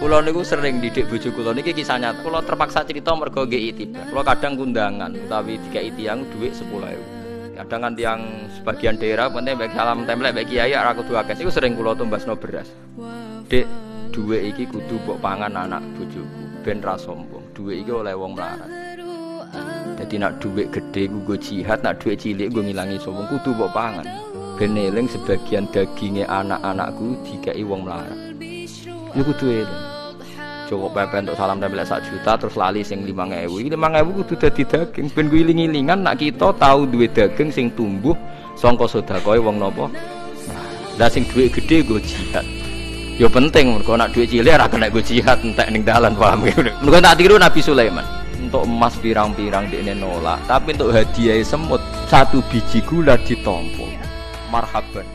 Kulo niku sering didik bojo kulo niki kisah nyata. Kulo terpaksa cerita mergo nggih itibar. Kulo kadang kundangan utawi dikai tiyang dhuwit 10.000. Kadang kan tiang sebagian daerah penting bagi salam template bagi kiai ora kudu akeh. Iku sering kulo tumbasno beras. Dek, dhuwit iki kudu mbok pangan anak bojoku ben ra sombong. Dhuwit iki oleh wong melarat. Jadi nak duit gede gue jihad, nak duit cilik gue ngilangi sombong kudu mbok pangan. Ben eling sebagian dagingnya anak-anakku dikai wong melarat. Kudu eling. Cukup pepe untuk salam tempel sak juta terus lali sing lima ngewu. Lima ngewu kudu dadi daging. Ben gue iling-ilingan nak kita tahu duit daging sing tumbuh songko sodakoi wong nopo. Lah sing duit gede gue jihad. Yo penting mergo nak duit cilik ora kena gue jihad entek ning dalan paham ya. Mergo tak tiru Nabi Sulaiman. Untuk emas pirang-pirang di nolak, tapi untuk hadiah semut satu biji gula ditompo. Marhaban.